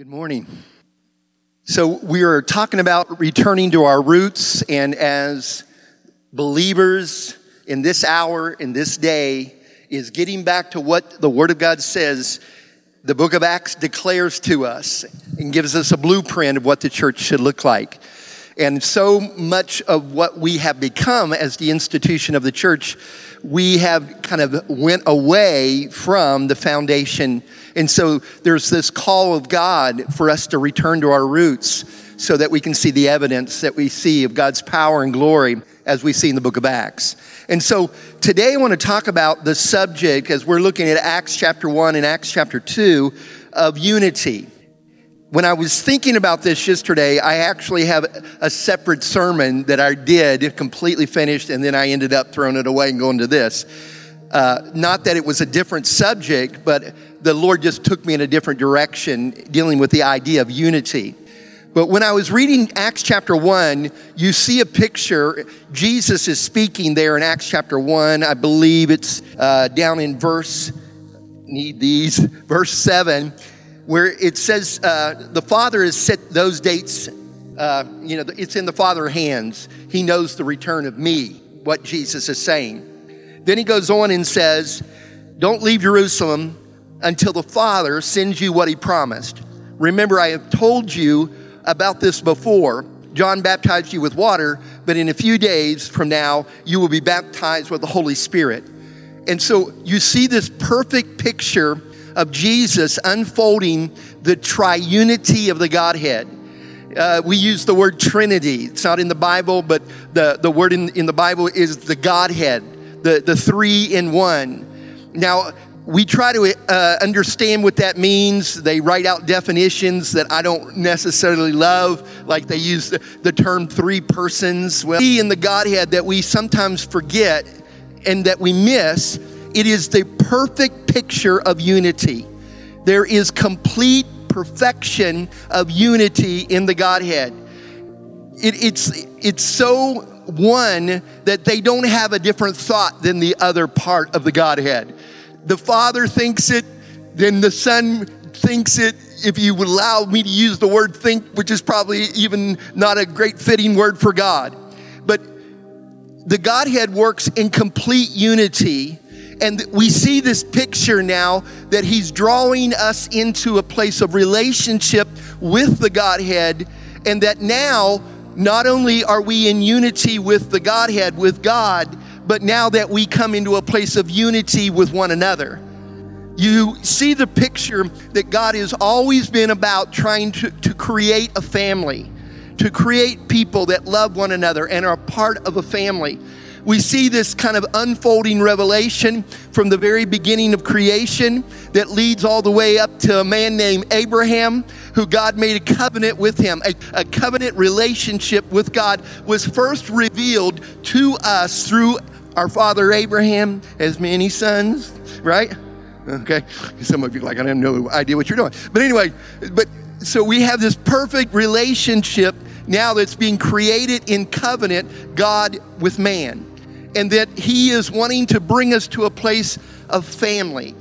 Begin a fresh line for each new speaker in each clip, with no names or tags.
Good morning. So, we are talking about returning to our roots, and as believers in this hour, in this day, is getting back to what the Word of God says. The book of Acts declares to us and gives us a blueprint of what the church should look like. And so much of what we have become as the institution of the church, we have kind of went away from the foundation and so there's this call of God for us to return to our roots so that we can see the evidence that we see of God's power and glory as we see in the book of Acts. And so today I want to talk about the subject as we're looking at Acts chapter 1 and Acts chapter 2 of unity. When I was thinking about this yesterday, I actually have a separate sermon that I did completely finished, and then I ended up throwing it away and going to this. Uh, not that it was a different subject, but the Lord just took me in a different direction dealing with the idea of unity. But when I was reading Acts chapter 1, you see a picture. Jesus is speaking there in Acts chapter 1. I believe it's uh, down in verse, need these, verse 7, where it says, uh, The Father has set those dates, uh, you know, it's in the Father's hands. He knows the return of me, what Jesus is saying. Then he goes on and says, Don't leave Jerusalem until the Father sends you what he promised. Remember, I have told you about this before. John baptized you with water, but in a few days from now, you will be baptized with the Holy Spirit. And so you see this perfect picture of Jesus unfolding the triunity of the Godhead. Uh, we use the word Trinity. It's not in the Bible, but the, the word in, in the Bible is the Godhead, the, the three in one. Now, we try to uh, understand what that means. They write out definitions that I don't necessarily love, like they use the, the term three persons. Well, he in the Godhead that we sometimes forget and that we miss, it is the perfect picture of unity. There is complete perfection of unity in the Godhead. It, it's, it's so one that they don't have a different thought than the other part of the Godhead the Father thinks it, then the Son thinks it. If you would allow me to use the word think, which is probably even not a great fitting word for God. But the Godhead works in complete unity. And we see this picture now that He's drawing us into a place of relationship with the Godhead, and that now not only are we in unity with the Godhead, with God, but now that we come into a place of unity with one another. You see the picture that God has always been about trying to, to create a family, to create people that love one another and are part of a family. We see this kind of unfolding revelation from the very beginning of creation that leads all the way up to a man named Abraham, who God made a covenant with him. A, a covenant relationship with God was first revealed to us through our father Abraham has many sons, right? Okay. Some of you like, I don't have no idea what you're doing. But anyway, but so we have this perfect relationship now that's being created in covenant, God with man. And that He is wanting to bring us to a place of family.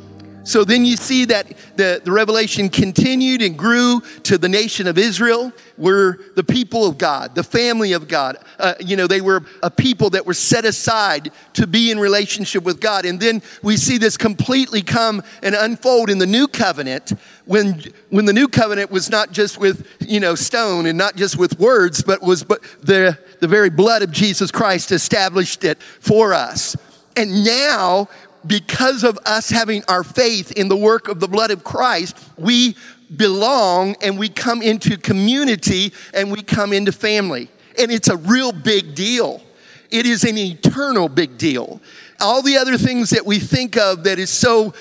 So then you see that the, the revelation continued and grew to the nation of Israel, were the people of God, the family of God. Uh, you know, they were a people that were set aside to be in relationship with God. And then we see this completely come and unfold in the new covenant when, when the new covenant was not just with, you know, stone and not just with words, but was but the, the very blood of Jesus Christ established it for us. And now because of us having our faith in the work of the blood of Christ, we belong and we come into community and we come into family. And it's a real big deal. It is an eternal big deal. All the other things that we think of that is so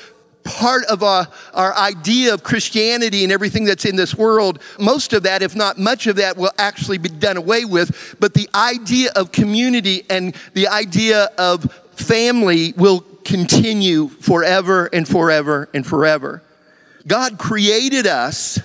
part of our, our idea of Christianity and everything that's in this world, most of that, if not much of that, will actually be done away with. But the idea of community and the idea of family will continue forever and forever and forever. God created us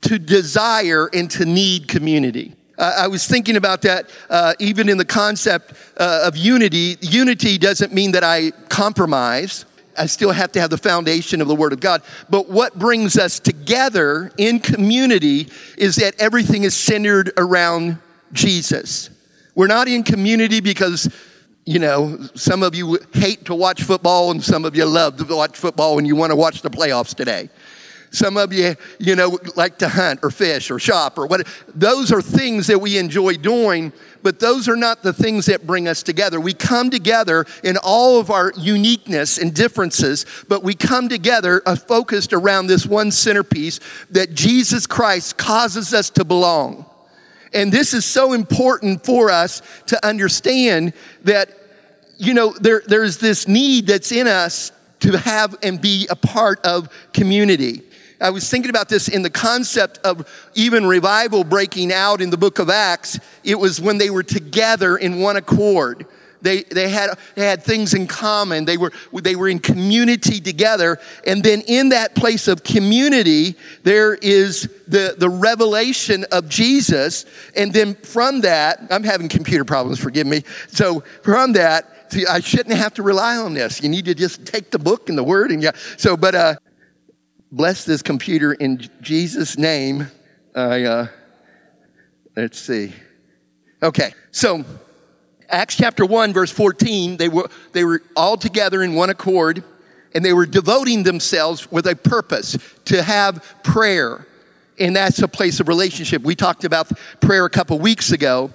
to desire and to need community. I was thinking about that uh, even in the concept uh, of unity. Unity doesn't mean that I compromise. I still have to have the foundation of the Word of God. But what brings us together in community is that everything is centered around Jesus. We're not in community because, you know, some of you hate to watch football and some of you love to watch football and you want to watch the playoffs today. Some of you, you know, like to hunt or fish or shop or what. Those are things that we enjoy doing, but those are not the things that bring us together. We come together in all of our uniqueness and differences, but we come together uh, focused around this one centerpiece that Jesus Christ causes us to belong. And this is so important for us to understand that, you know, there, there's this need that's in us to have and be a part of community. I was thinking about this in the concept of even revival breaking out in the book of Acts. It was when they were together in one accord. They, they, had, they had things in common. They were, they were in community together. And then in that place of community, there is the, the revelation of Jesus. And then from that, I'm having computer problems, forgive me. So from that, see, I shouldn't have to rely on this. You need to just take the book and the word and yeah. So, but, uh, bless this computer in Jesus' name. I, uh, let's see. Okay, so Acts chapter 1, verse 14, they were, they were all together in one accord and they were devoting themselves with a purpose to have prayer. And that's a place of relationship. We talked about prayer a couple weeks ago.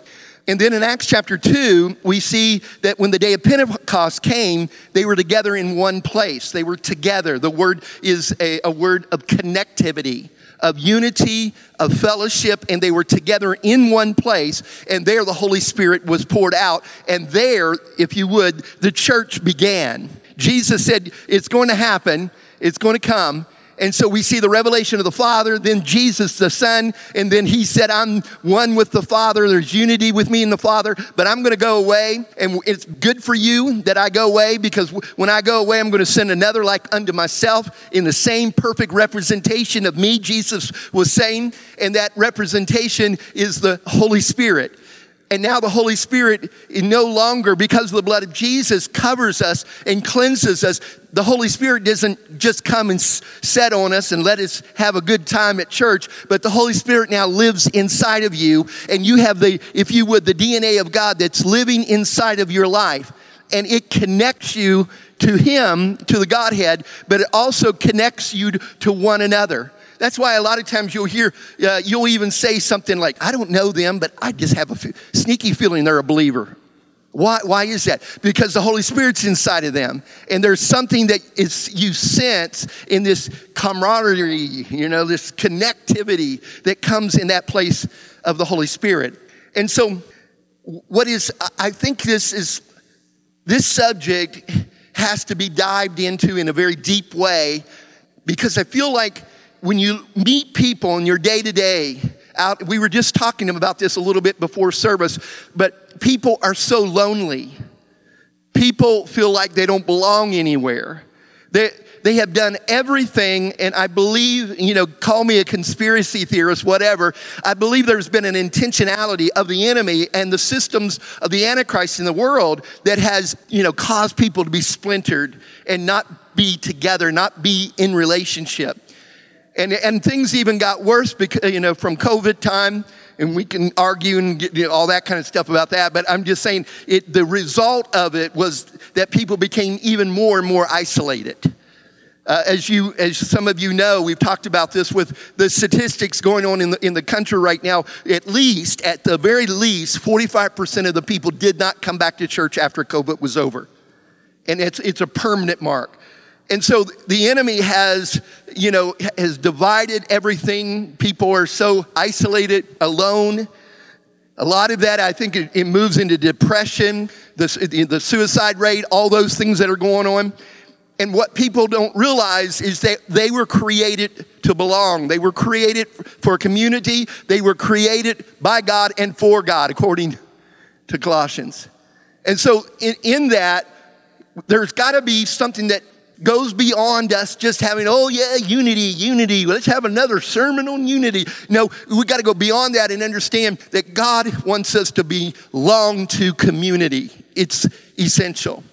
And then in Acts chapter 2, we see that when the day of Pentecost came, they were together in one place. They were together. The word is a, a word of connectivity of unity, of fellowship, and they were together in one place. And there the Holy Spirit was poured out. And there, if you would, the church began. Jesus said, It's going to happen, it's going to come. And so we see the revelation of the Father, then Jesus the Son, and then he said, I'm one with the Father. There's unity with me and the Father, but I'm going to go away. And it's good for you that I go away because when I go away, I'm going to send another like unto myself in the same perfect representation of me, Jesus was saying. And that representation is the Holy Spirit. And now the Holy Spirit no longer, because the blood of Jesus, covers us and cleanses us. The Holy Spirit doesn't just come and set on us and let us have a good time at church, but the Holy Spirit now lives inside of you, and you have the, if you would, the DNA of God that's living inside of your life. And it connects you to Him, to the Godhead, but it also connects you to one another. That's why a lot of times you'll hear, uh, you'll even say something like, I don't know them, but I just have a sneaky feeling they're a believer. Why, why is that? Because the Holy Spirit's inside of them. And there's something that is you sense in this camaraderie, you know, this connectivity that comes in that place of the Holy Spirit. And so, what is, I think this is, this subject has to be dived into in a very deep way because I feel like when you meet people in your day to day, out, we were just talking about this a little bit before service, but people are so lonely. People feel like they don't belong anywhere. They, they have done everything, and I believe, you know, call me a conspiracy theorist, whatever. I believe there's been an intentionality of the enemy and the systems of the Antichrist in the world that has, you know, caused people to be splintered and not be together, not be in relationship. And, and things even got worse because, you know, from COVID time, and we can argue and get you know, all that kind of stuff about that. But I'm just saying it, the result of it was that people became even more and more isolated. Uh, as you, as some of you know, we've talked about this with the statistics going on in the, in the country right now. At least, at the very least, 45% of the people did not come back to church after COVID was over. And it's, it's a permanent mark. And so the enemy has, you know, has divided everything. People are so isolated, alone. A lot of that, I think, it, it moves into depression, the, the suicide rate, all those things that are going on. And what people don't realize is that they were created to belong. They were created for community. They were created by God and for God, according to Colossians. And so, in, in that, there's got to be something that goes beyond us just having, oh yeah, unity, unity. Let's have another sermon on unity. No, we got to go beyond that and understand that God wants us to belong to community. It's essential.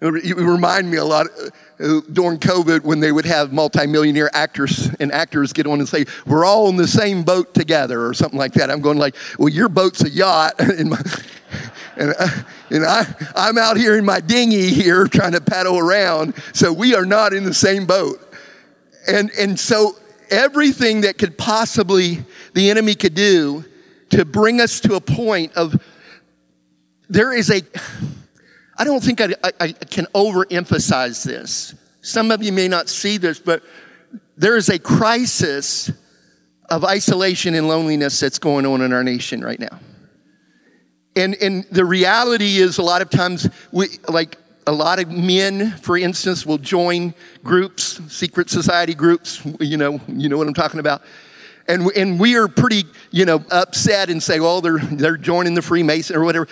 It remind me a lot uh, during COVID when they would have multimillionaire actors and actors get on and say, "We're all in the same boat together," or something like that. I'm going like, "Well, your boat's a yacht, and, my, and, I, and I, I'm out here in my dinghy here trying to paddle around, so we are not in the same boat." And and so everything that could possibly the enemy could do to bring us to a point of there is a I don't think I, I, I can overemphasize this. Some of you may not see this, but there is a crisis of isolation and loneliness that's going on in our nation right now. And, and the reality is a lot of times we, like a lot of men, for instance, will join groups, secret society groups, you know, you know what I'm talking about. And, and we are pretty, you know, upset and say, well, they're, they're joining the Freemason or whatever.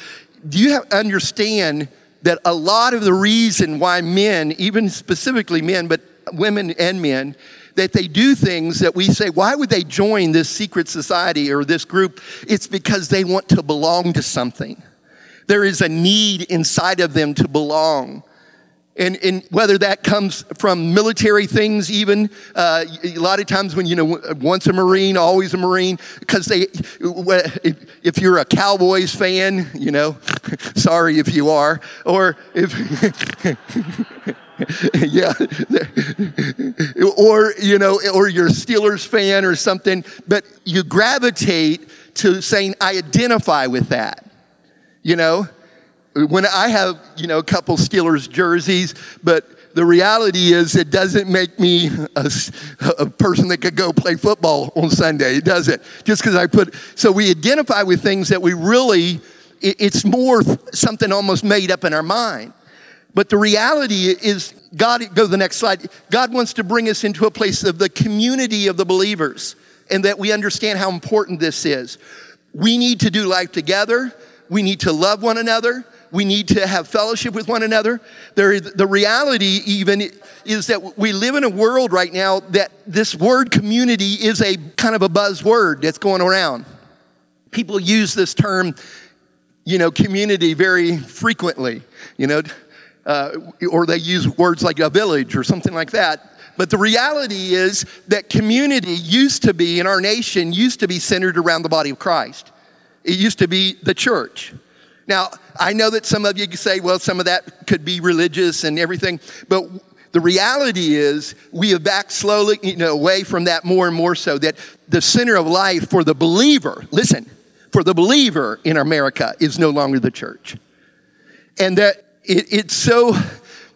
Do you have, understand that a lot of the reason why men, even specifically men, but women and men, that they do things that we say, why would they join this secret society or this group? It's because they want to belong to something. There is a need inside of them to belong and, and whether that comes from military things even uh, a lot of times when you know once a marine always a marine because they if you're a cowboys fan you know sorry if you are or if yeah or you know or you're a steelers fan or something but you gravitate to saying i identify with that you know when I have, you know, a couple Steelers jerseys, but the reality is it doesn't make me a, a, person that could go play football on Sunday. It doesn't. Just because I put, so we identify with things that we really, it, it's more something almost made up in our mind. But the reality is, God, go to the next slide. God wants to bring us into a place of the community of the believers and that we understand how important this is. We need to do life together. We need to love one another. We need to have fellowship with one another. There, the reality, even, is that we live in a world right now that this word community is a kind of a buzzword that's going around. People use this term, you know, community very frequently, you know, uh, or they use words like a village or something like that. But the reality is that community used to be, in our nation, used to be centered around the body of Christ. It used to be the church. Now, I know that some of you say, well, some of that could be religious and everything, but the reality is we have backed slowly you know, away from that more and more so that the center of life for the believer, listen, for the believer in America is no longer the church. And that it, it's so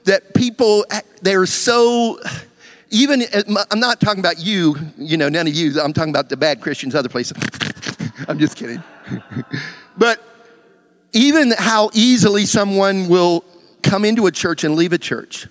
that people, they're so, even, I'm not talking about you, you know, none of you, I'm talking about the bad Christians other places. I'm just kidding. but even how easily someone will come into a church and leave a church.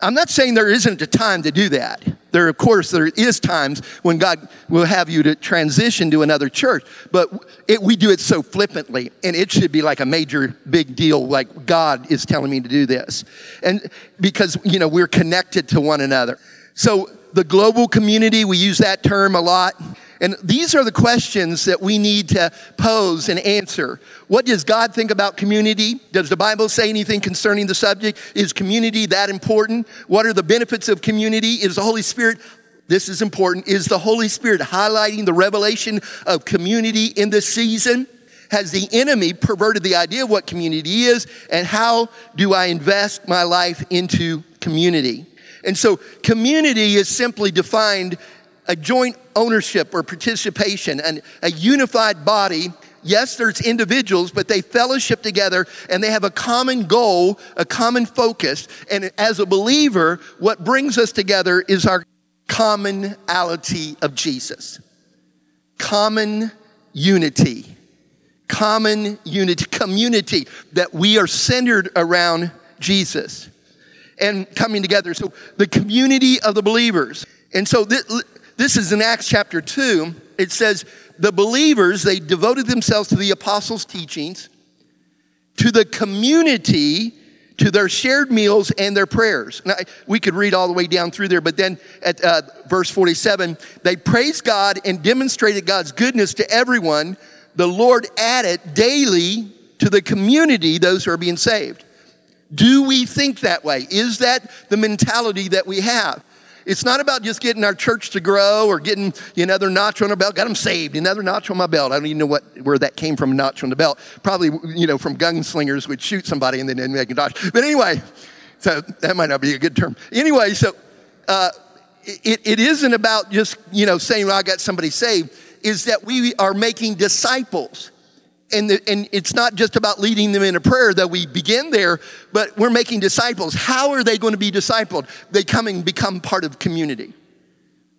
I'm not saying there isn't a time to do that. There, of course, there is times when God will have you to transition to another church, but it, we do it so flippantly, and it should be like a major big deal, like God is telling me to do this. And because, you know, we're connected to one another. So the global community, we use that term a lot. And these are the questions that we need to pose and answer. What does God think about community? Does the Bible say anything concerning the subject? Is community that important? What are the benefits of community? Is the Holy Spirit, this is important, is the Holy Spirit highlighting the revelation of community in this season? Has the enemy perverted the idea of what community is? And how do I invest my life into community? And so, community is simply defined a joint ownership or participation and a unified body. Yes, there's individuals, but they fellowship together and they have a common goal, a common focus. And as a believer, what brings us together is our commonality of Jesus. Common unity. Common unity, community, that we are centered around Jesus and coming together. So the community of the believers. And so this, this is in Acts chapter 2. It says, the believers, they devoted themselves to the apostles' teachings, to the community, to their shared meals and their prayers. Now, we could read all the way down through there, but then at uh, verse 47, they praised God and demonstrated God's goodness to everyone. The Lord added daily to the community those who are being saved. Do we think that way? Is that the mentality that we have? It's not about just getting our church to grow or getting another notch on our belt. Got them saved, another notch on my belt. I don't even know what where that came from, notch on the belt. Probably, you know, from gunslingers would shoot somebody and then make a notch. But anyway, so that might not be a good term. Anyway, so uh, it, it isn't about just, you know, saying, well, I got somebody saved, is that we are making disciples. And, the, and it's not just about leading them in a prayer that we begin there, but we're making disciples. How are they going to be discipled? They come and become part of community.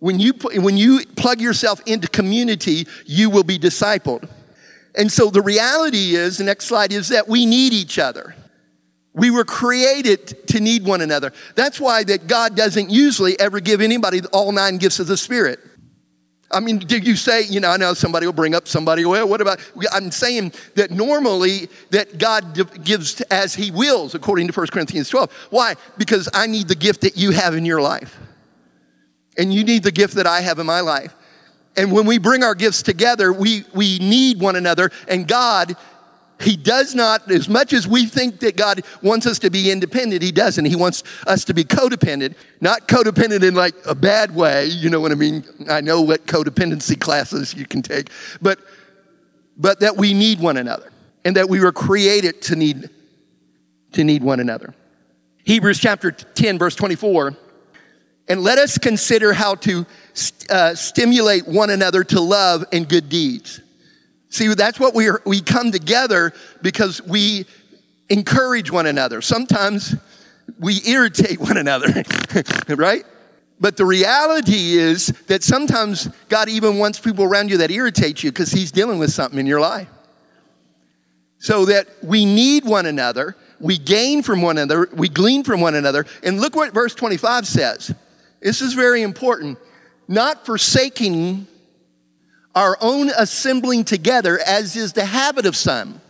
When you, when you plug yourself into community, you will be discipled. And so the reality is, the next slide is that we need each other. We were created to need one another. That's why that God doesn't usually ever give anybody all nine gifts of the Spirit. I mean, did you say, you know, I know somebody will bring up somebody, well, what about, I'm saying that normally that God gives as he wills, according to 1 Corinthians 12. Why? Because I need the gift that you have in your life. And you need the gift that I have in my life. And when we bring our gifts together, we, we need one another, and God he does not, as much as we think that God wants us to be independent, He doesn't. He wants us to be codependent, not codependent in like a bad way. You know what I mean? I know what codependency classes you can take, but, but that we need one another and that we were created to need, to need one another. Hebrews chapter 10, verse 24. And let us consider how to uh, stimulate one another to love and good deeds See, that's what we we come together because we encourage one another. Sometimes we irritate one another, right? But the reality is that sometimes God even wants people around you that irritate you because He's dealing with something in your life. So that we need one another, we gain from one another, we glean from one another. And look what verse 25 says. This is very important. Not forsaking our own assembling together, as is the habit of some.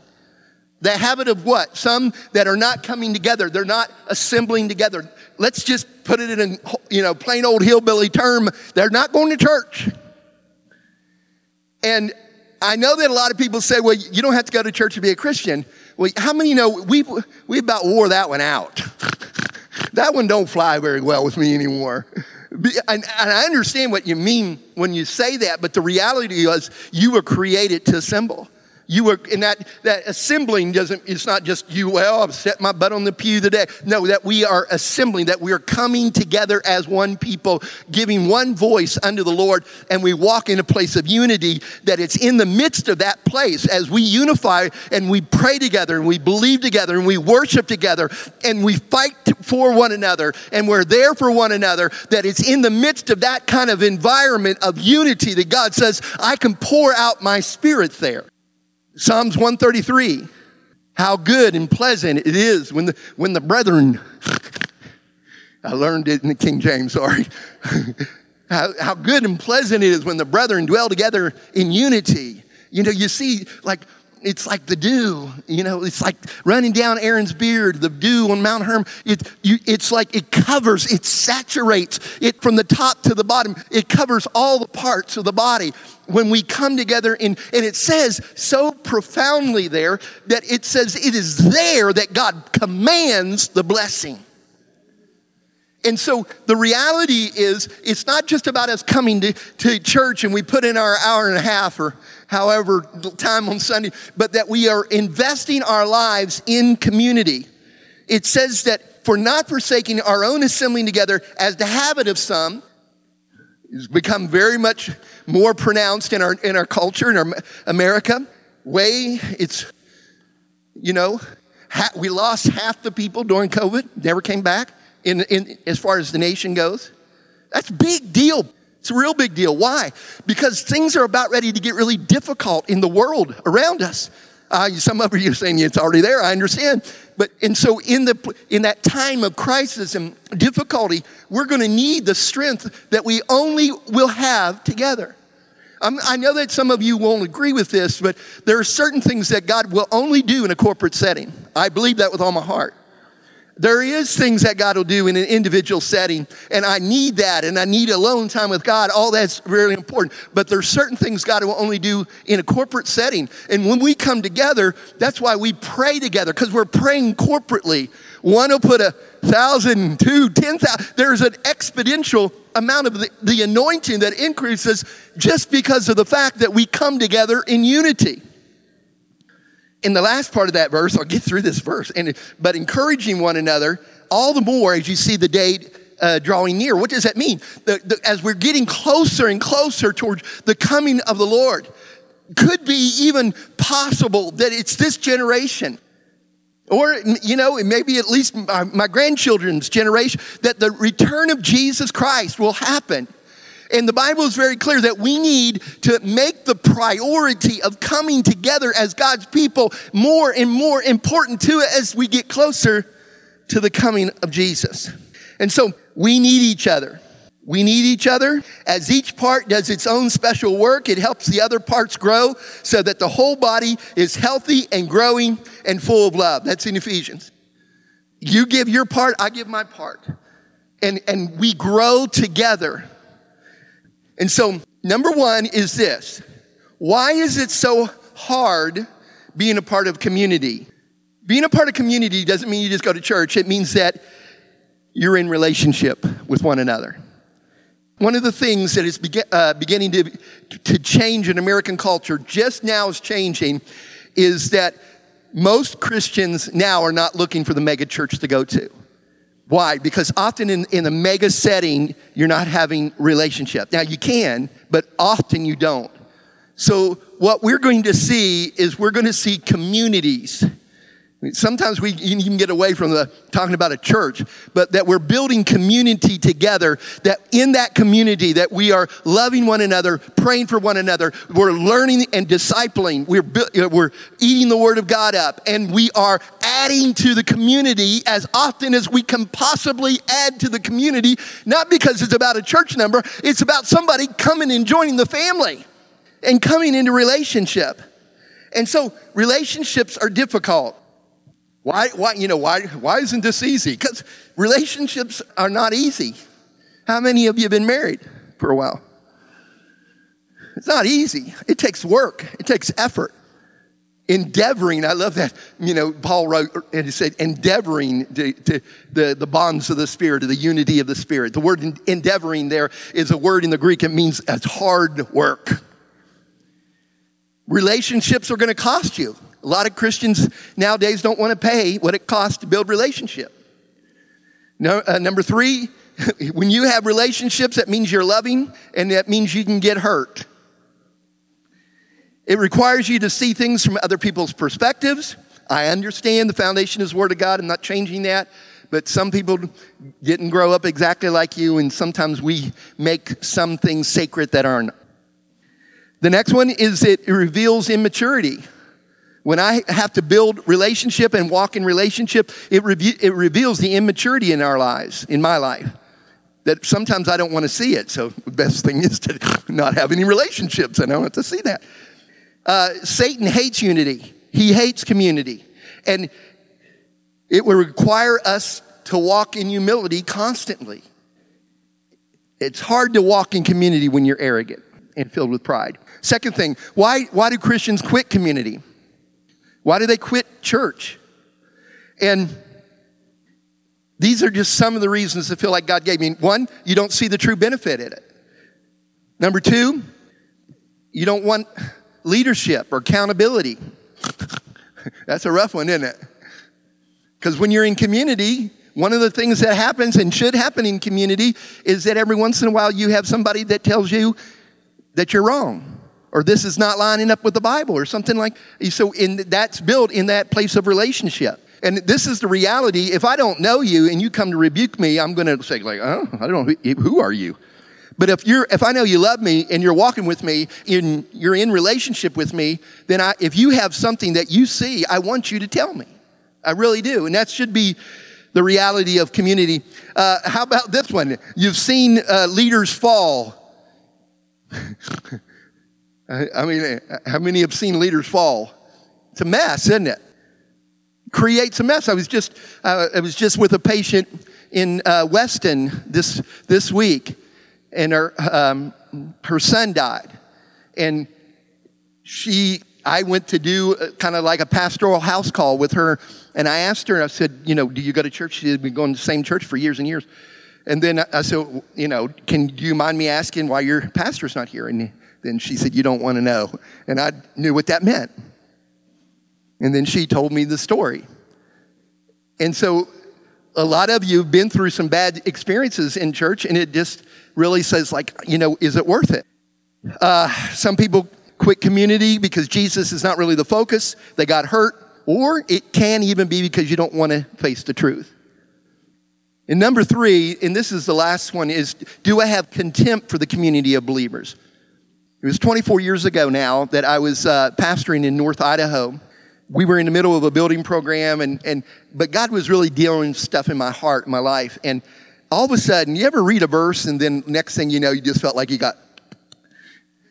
The habit of what? Some that are not coming together. They're not assembling together. Let's just put it in, a you know, plain old hillbilly term. They're not going to church. And I know that a lot of people say, well, you don't have to go to church to be a Christian. Well, how many know we, we about wore that one out? that one don't fly very well with me anymore. And, I understand what you mean when you say that, but the reality is you were created to assemble. You were, in that, that assembling doesn't, it's not just you, well, I've set my butt on the pew today. No, that we are assembling, that we are coming together as one people, giving one voice unto the Lord, and we walk in a place of unity, that it's in the midst of that place as we unify and we pray together and we believe together and we worship together and we fight for one another and we're there for one another, that it's in the midst of that kind of environment of unity that God says, I can pour out my spirit there. Psalms 133. How good and pleasant it is when the, when the brethren, I learned it in the King James, sorry. how, how good and pleasant it is when the brethren dwell together in unity. You know, you see, like, it's like the dew, you know, it's like running down Aaron's beard, the dew on Mount Hermon. It, you, it's like it covers, it saturates it from the top to the bottom. It covers all the parts of the body when we come together in, and it says so profoundly there that it says it is there that God commands the blessing. And so the reality is, it's not just about us coming to, to church and we put in our hour and a half or however time on Sunday, but that we are investing our lives in community. It says that for not forsaking our own assembling together as the habit of some, has become very much more pronounced in our, in our culture, in our America. Way, it's, you know, ha- we lost half the people during COVID, never came back in, in, as far as the nation goes. That's big deal. It's a real big deal. Why? Because things are about ready to get really difficult in the world around us. Uh, some of you are saying it's already there. I understand. But and so in the in that time of crisis and difficulty, we're going to need the strength that we only will have together. I'm, I know that some of you won't agree with this, but there are certain things that God will only do in a corporate setting. I believe that with all my heart. There is things that God will do in an individual setting, and I need that, and I need alone time with God. All that's really important. But there's certain things God will only do in a corporate setting. And when we come together, that's why we pray together, because we're praying corporately. One will put a thousand, two, ten thousand. There's an exponential amount of the, the anointing that increases just because of the fact that we come together in unity in the last part of that verse, I'll get through this verse, and, but encouraging one another all the more as you see the day uh, drawing near. What does that mean? The, the, as we're getting closer and closer towards the coming of the Lord, could be even possible that it's this generation. Or, you know, maybe at least my, my grandchildren's generation, that the return of Jesus Christ will happen and the Bible is very clear that we need to make the priority of coming together as God's people more and more important to it as we get closer to the coming of Jesus. And so we need each other. We need each other. As each part does its own special work, it helps the other parts grow so that the whole body is healthy and growing and full of love. That's in Ephesians. You give your part, I give my part. And, and we grow together and so, number one is this why is it so hard being a part of community? Being a part of community doesn't mean you just go to church, it means that you're in relationship with one another. One of the things that is uh, beginning to, to change in American culture, just now is changing, is that most Christians now are not looking for the mega church to go to. Why? Because often in, in a mega setting, you're not having relationship. Now you can, but often you don't. So what we're going to see is we're going to see communities Sometimes we even get away from the talking about a church, but that we're building community together, that in that community that we are loving one another, praying for one another, we're learning and discipling, we're, uh, we're eating the word of God up, and we are adding to the community as often as we can possibly add to the community, not because it's about a church number, it's about somebody coming and joining the family and coming into relationship. And so relationships are difficult. Why, why, you know, why, why isn't this easy? Because relationships are not easy. How many of you have been married for a while? It's not easy. It takes work. It takes effort. Endeavoring, I love that, you know, Paul wrote and he said, endeavoring to, to the, the bonds of the Spirit, to the unity of the Spirit. The word endeavoring there is a word in the Greek, it means as hard work. Relationships are going to cost you. A lot of Christians nowadays don't want to pay what it costs to build relationship. No, uh, number three, when you have relationships, that means you're loving and that means you can get hurt. It requires you to see things from other people's perspectives. I understand the foundation is Word of God. I'm not changing that. But some people didn't grow up exactly like you, and sometimes we make some things sacred that aren't. The next one is it reveals immaturity. When I have to build relationship and walk in relationship, it, it reveals the immaturity in our lives, in my life. That sometimes I don't want to see it. So the best thing is to not have any relationships. I don't have to see that. Uh, Satan hates unity. He hates community. And it will require us to walk in humility constantly. It's hard to walk in community when you're arrogant and filled with pride. Second thing, why, why do Christians quit community? Why do they quit church? And these are just some of the reasons I feel like God gave me. One, you don't see the true benefit in it. Number two, you don't want leadership or accountability. That's a rough one, isn't it? Because when you're in community, one of the things that happens and should happen in community is that every once in a while you have somebody that tells you that you're wrong or this is not lining up with the Bible or something like so in that's built in that place of relationship. And this is the reality. If I don't know you and you come to rebuke me, I'm going to say like, oh, I don't know who, who are you. But if you're if I know you love me and you're walking with me in you're in relationship with me, then I, if you have something that you see, I want you to tell me. I really do, and that should be the reality of community. Uh, how about this one? You've seen uh, leaders fall. I mean, how many seen leaders fall? It's a mess, isn't it? creates a mess. I was just, uh, I was just with a patient in uh, Weston this, this week, and her, um, her son died. And she, I went to do kind of like a pastoral house call with her, and I asked her, I said, you know, do you go to church? She had been going to the same church for years and years. And then I said, you know, can do you mind me asking why your pastor's not here? And then she said, you don't want to know. And I knew what that meant. And then she told me the story. And so a lot of you have been through some bad experiences in church, and it just really says, like, you know, is it worth it? Uh, some people quit community because Jesus is not really the focus. They got hurt, or it can even be because you don't want to face the truth. And number three, and this is the last one, is do I have contempt for the community of believers? It was 24 years ago now that I was uh, pastoring in North Idaho. We were in the middle of a building program, and, and but God was really dealing stuff in my heart, in my life. And all of a sudden, you ever read a verse, and then next thing you know, you just felt like you got,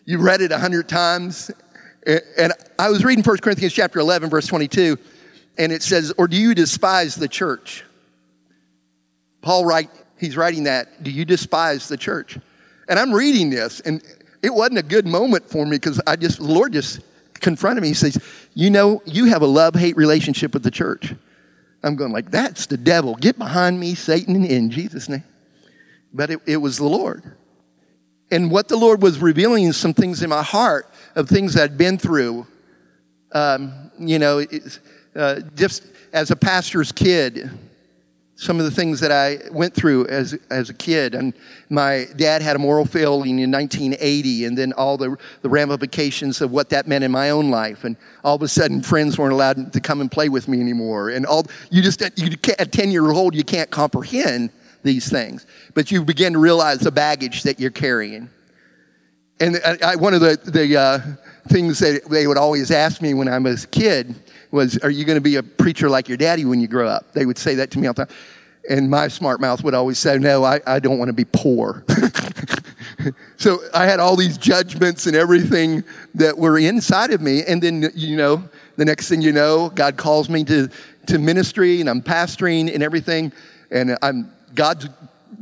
you read it a hundred times. And I was reading 1 Corinthians chapter 11, verse 22, and it says, Or do you despise the church? Paul write, he's writing that, do you despise the church? And I'm reading this, and it wasn't a good moment for me because I just, the Lord just confronted me. He says, You know, you have a love hate relationship with the church. I'm going, like, that's the devil. Get behind me, Satan, in Jesus' name. But it, it was the Lord. And what the Lord was revealing is some things in my heart of things I'd been through. Um, you know, uh, just as a pastor's kid, some of the things that I went through as, as a kid. And my dad had a moral failing in 1980, and then all the, the ramifications of what that meant in my own life. And all of a sudden, friends weren't allowed to come and play with me anymore. And all you just, you at 10 year old, you can't comprehend these things, but you begin to realize the baggage that you're carrying. And I, I, one of the, the uh, things that they would always ask me when I was a kid was, Are you going to be a preacher like your daddy when you grow up? They would say that to me all the time. And my smart mouth would always say, No, I, I don't want to be poor. so I had all these judgments and everything that were inside of me. And then, you know, the next thing you know, God calls me to, to ministry and I'm pastoring and everything. And I'm, God's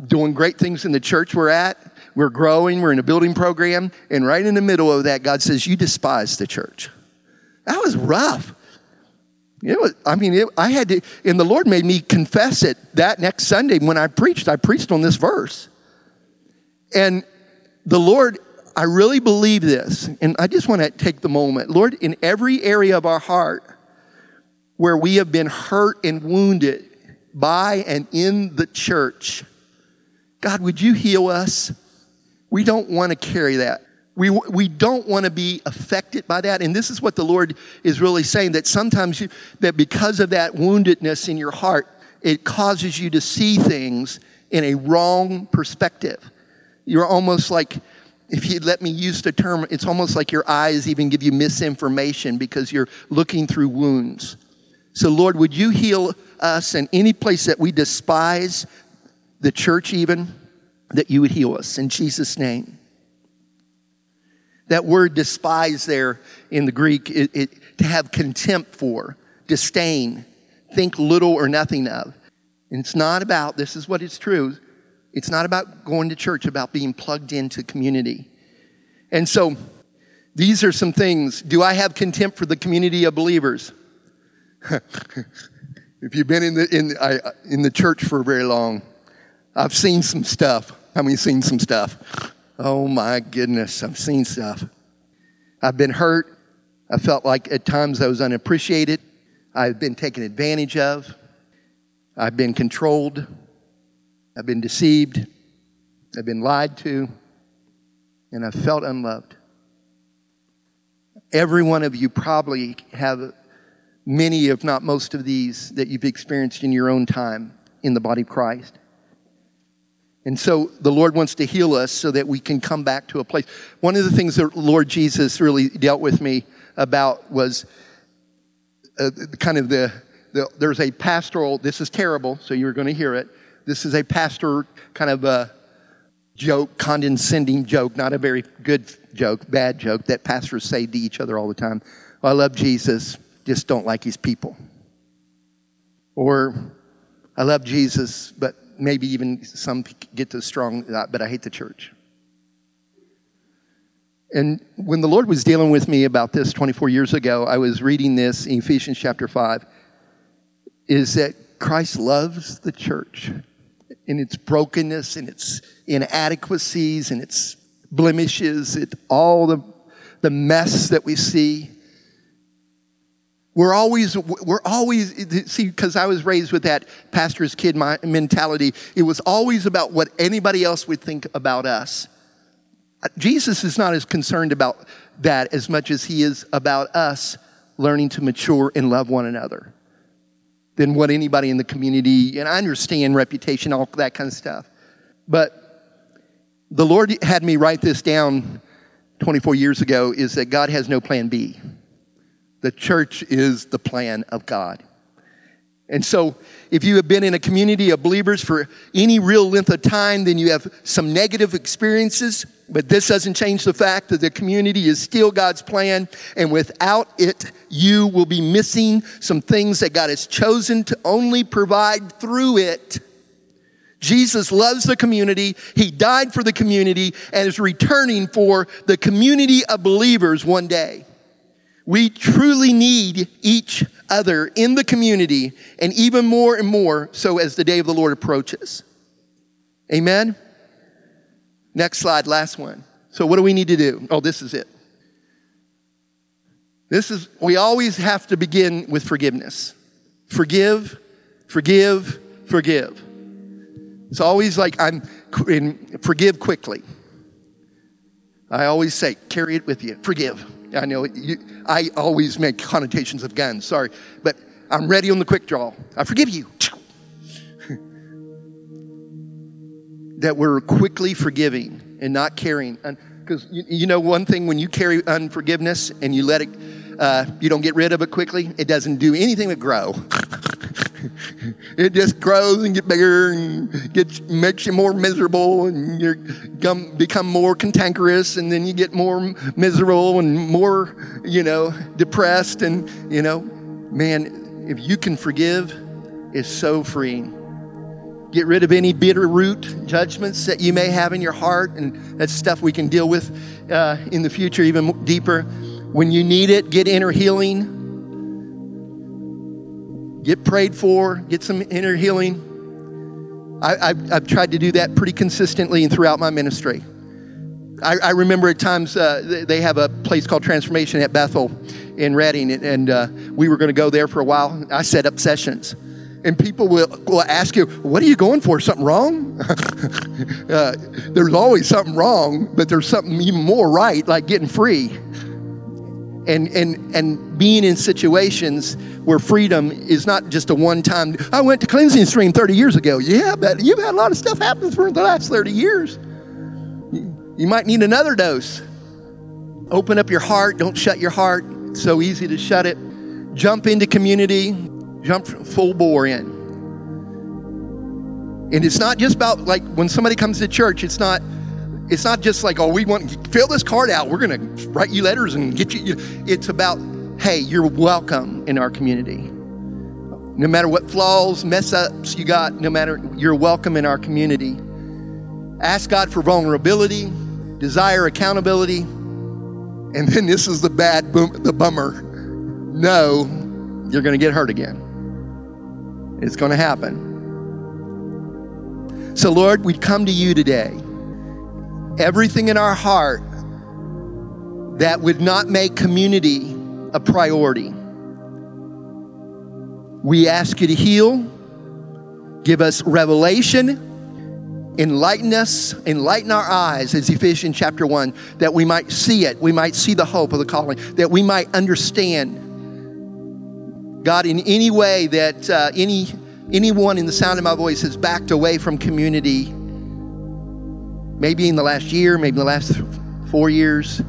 doing great things in the church we're at. We're growing, we're in a building program. And right in the middle of that, God says, You despise the church. That was rough. It was, I mean, it, I had to, and the Lord made me confess it that next Sunday when I preached. I preached on this verse. And the Lord, I really believe this, and I just want to take the moment. Lord, in every area of our heart where we have been hurt and wounded by and in the church, God, would you heal us? We don't want to carry that. We, we don't want to be affected by that. And this is what the Lord is really saying that sometimes you, that because of that woundedness in your heart, it causes you to see things in a wrong perspective. You're almost like, if you let me use the term, it's almost like your eyes even give you misinformation because you're looking through wounds. So, Lord, would you heal us in any place that we despise, the church even, that you would heal us in Jesus' name. That word despise there in the Greek, it, it, to have contempt for, disdain, think little or nothing of. And it's not about, this is what is true, it's not about going to church, about being plugged into community. And so, these are some things. Do I have contempt for the community of believers? if you've been in the, in, I, in the church for very long, I've seen some stuff. How many seen some stuff? Oh my goodness, I've seen stuff. I've been hurt. I felt like at times I was unappreciated. I've been taken advantage of. I've been controlled. I've been deceived. I've been lied to. And I've felt unloved. Every one of you probably have many, if not most of these, that you've experienced in your own time in the body of Christ. And so the Lord wants to heal us so that we can come back to a place. One of the things that Lord Jesus really dealt with me about was uh, kind of the, the, there's a pastoral, this is terrible, so you're going to hear it. This is a pastor kind of a joke, condescending joke, not a very good joke, bad joke that pastors say to each other all the time. Well, I love Jesus, just don't like his people. Or I love Jesus, but maybe even some get to strong, uh, but I hate the church. And when the Lord was dealing with me about this 24 years ago, I was reading this in Ephesians chapter 5 is that Christ loves the church in its brokenness and its inadequacies and its blemishes, it, all the, the mess that we see. We're always, we're always, see, because I was raised with that pastor's kid mentality. It was always about what anybody else would think about us. Jesus is not as concerned about that as much as he is about us learning to mature and love one another than what anybody in the community, and I understand reputation, all that kind of stuff. But the Lord had me write this down 24 years ago is that God has no plan B. The church is the plan of God. And so, if you have been in a community of believers for any real length of time, then you have some negative experiences, but this doesn't change the fact that the community is still God's plan, and without it, you will be missing some things that God has chosen to only provide through it. Jesus loves the community. He died for the community and is returning for the community of believers one day. We truly need each other in the community, and even more and more so as the day of the Lord approaches. Amen? Next slide, last one. So, what do we need to do? Oh, this is it. This is, we always have to begin with forgiveness. Forgive, forgive, forgive. It's always like I'm in, forgive quickly. I always say, carry it with you. Forgive. I know you, I always make connotations of guns, sorry, but I'm ready on the quick draw. I forgive you. that we're quickly forgiving and not carrying. Because you, you, know, one thing when you carry unforgiveness and you let it, uh, you don't get rid of it quickly, it doesn't do anything but grow. it just grows and gets bigger and gets makes you more miserable and you become more cantankerous and then you get more miserable and more you know depressed and you know man if you can forgive it's so freeing. Get rid of any bitter root judgments that you may have in your heart and that's stuff we can deal with uh, in the future even deeper. When you need it get inner healing get prayed for, get some inner healing. I, have tried to do that pretty consistently and throughout my ministry. I, I remember at times uh, they have a place called Transformation at Bethel in Redding, and uh, we were going to go there for a while. I set up sessions. And people will, will ask you, What are you going for? Something wrong? uh, there's always something wrong, but there's something even more right, like getting free and, and, and being in situations where freedom is not just a one time, I went to cleansing stream 30 years ago. Yeah, but you've had a lot of stuff happen for the last 30 years. You, might need another dose. Open up your heart, don't shut your heart. It's so easy to shut it. Jump into community, jump full bore in. And it's not just about like when somebody comes to church, it's not it's not just like, oh, we want to fill this card out. We're going to write you letters and get you. It's about, hey, you're welcome in our community. No matter what flaws, mess ups you got, no matter, you're welcome in our community. Ask God for vulnerability, desire accountability, and then this is the bad, boom, the bummer. No, you're going to get hurt again. It's going to happen. So, Lord, we come to you today everything in our heart that would not make community a priority. We ask you to heal, give us revelation, enlighten us, enlighten our eyes, as Ephesians chapter 1, that we might see it, we might see the hope of the calling, that we might understand. God, in any way that uh, any anyone in the sound of my voice has backed away from community, maybe in the last year, maybe in the last four years.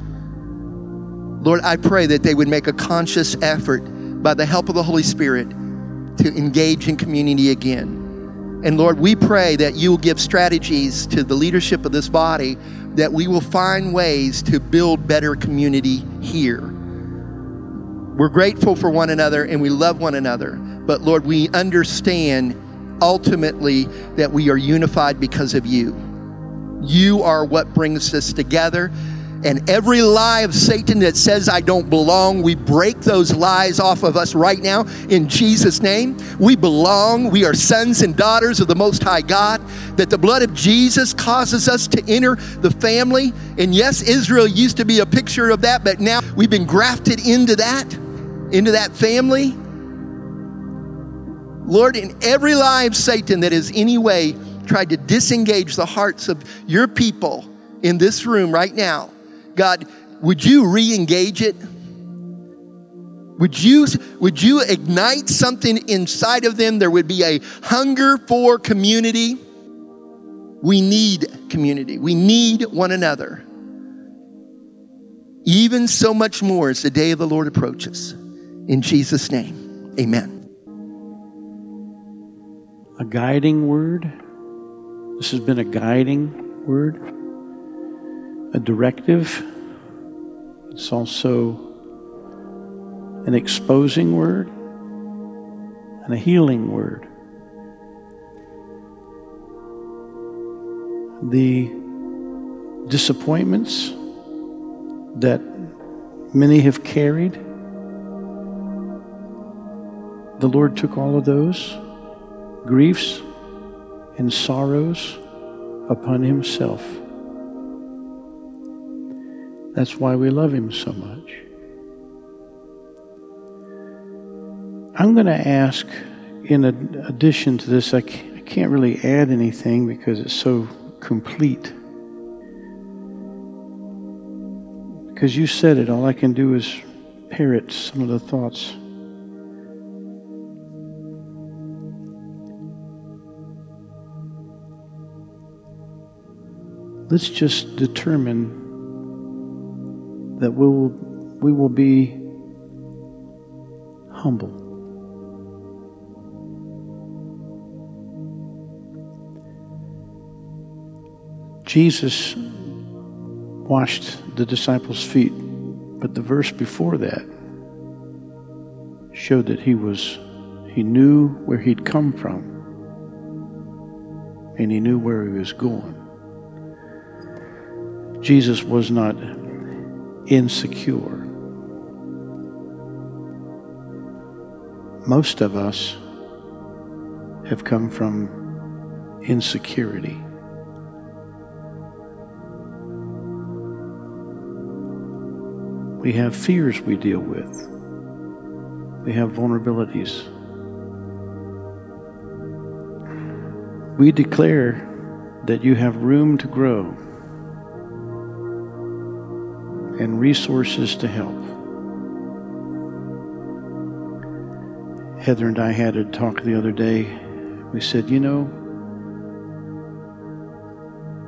Lord, I pray that they would make a conscious effort by the help of the Holy Spirit to engage in community again. And Lord, we pray that you will give strategies to the leadership of this body that we will find ways to build better community here. We're grateful for one another and we love one another. but Lord, we understand ultimately that we are unified because of you. You are what brings us together. And every lie of Satan that says I don't belong, we break those lies off of us right now in Jesus' name. We belong. We are sons and daughters of the Most High God. That the blood of Jesus causes us to enter the family. And yes, Israel used to be a picture of that, but now we've been grafted into that, into that family. Lord, in every lie of Satan that is any way tried to disengage the hearts of your people in this room right now, God, would you re engage it? Would you, would you ignite something inside of them? There would be a hunger for community. We need community. We need one another. Even so much more as the day of the Lord approaches. In Jesus' name, amen.
A guiding word. This has been a guiding word, a directive. It's also an exposing word and a healing word. The disappointments that many have carried, the Lord took all of those griefs and sorrows upon himself. That's why we love him so much. I'm going to ask, in addition to this, I can't really add anything because it's so complete. Because you said it, all I can do is parrot some of the thoughts. Let's just determine that we will, we will be humble. Jesus washed the disciples' feet, but the verse before that showed that he was he knew where he'd come from and he knew where he was going. Jesus was not insecure. Most of us have come from insecurity. We have fears we deal with. We have vulnerabilities. We declare that you have room to grow and resources to help. Heather and I had a talk the other day. We said, you know,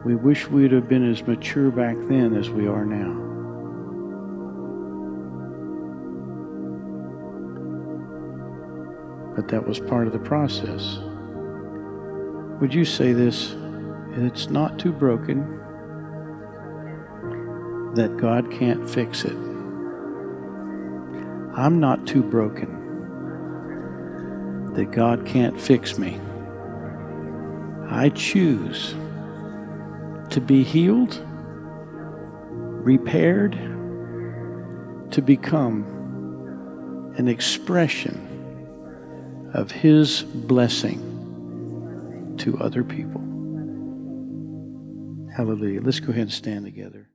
we wish we'd have been as mature back then as we are now. But that was part of the process. Would you say this? It's not too broken that God can't fix it. I'm not too broken that God can't fix me. I choose to be healed, repaired, to become an expression of His blessing to other people. Hallelujah. Let's go ahead and stand together.